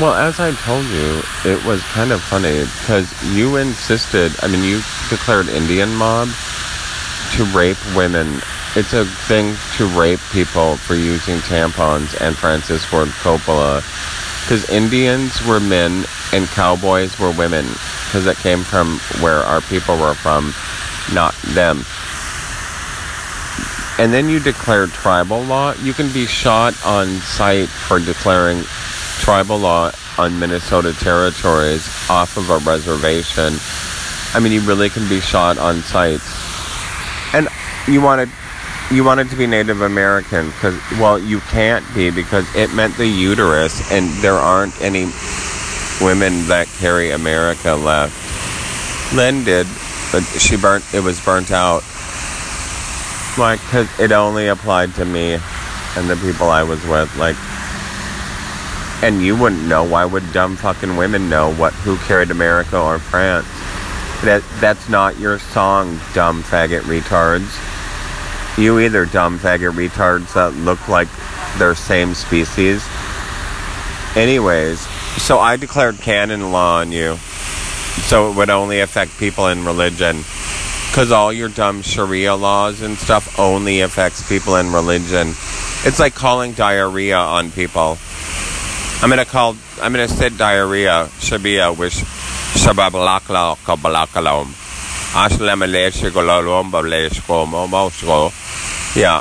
Well, as I told you, it was kind of funny because you insisted, I mean, you declared Indian mob to rape women. It's a thing to rape people for using tampons and Francis Ford Coppola. Because Indians were men and cowboys were women. Because it came from where our people were from, not them. And then you declared tribal law. You can be shot on sight for declaring tribal law on Minnesota territories off of a reservation. I mean, you really can be shot on sight. And you wanted you wanted to be Native American because well, you can't be because it meant the uterus, and there aren't any women that carry America left. Lynn did, but she burnt. It was burnt out. Like, cause it only applied to me and the people I was with. Like, and you wouldn't know. Why would dumb fucking women know what who carried America or France? That that's not your song, dumb faggot retards. You either dumb faggot retards that look like they're same species. Anyways, so I declared canon law on you. So it would only affect people in religion. Because all your dumb Sharia laws and stuff only affects people in religion. It's like calling diarrhea on people. I'm gonna call. I'm gonna say diarrhea. Shabia with shababalakla kabalakalom. Yeah.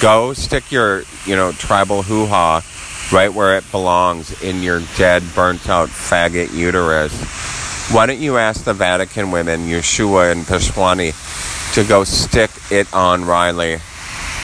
Go stick your, you know, tribal hoo ha right where it belongs in your dead, burnt out faggot uterus. Why don't you ask the Vatican women, Yeshua and Peshwani, to go stick it on Riley?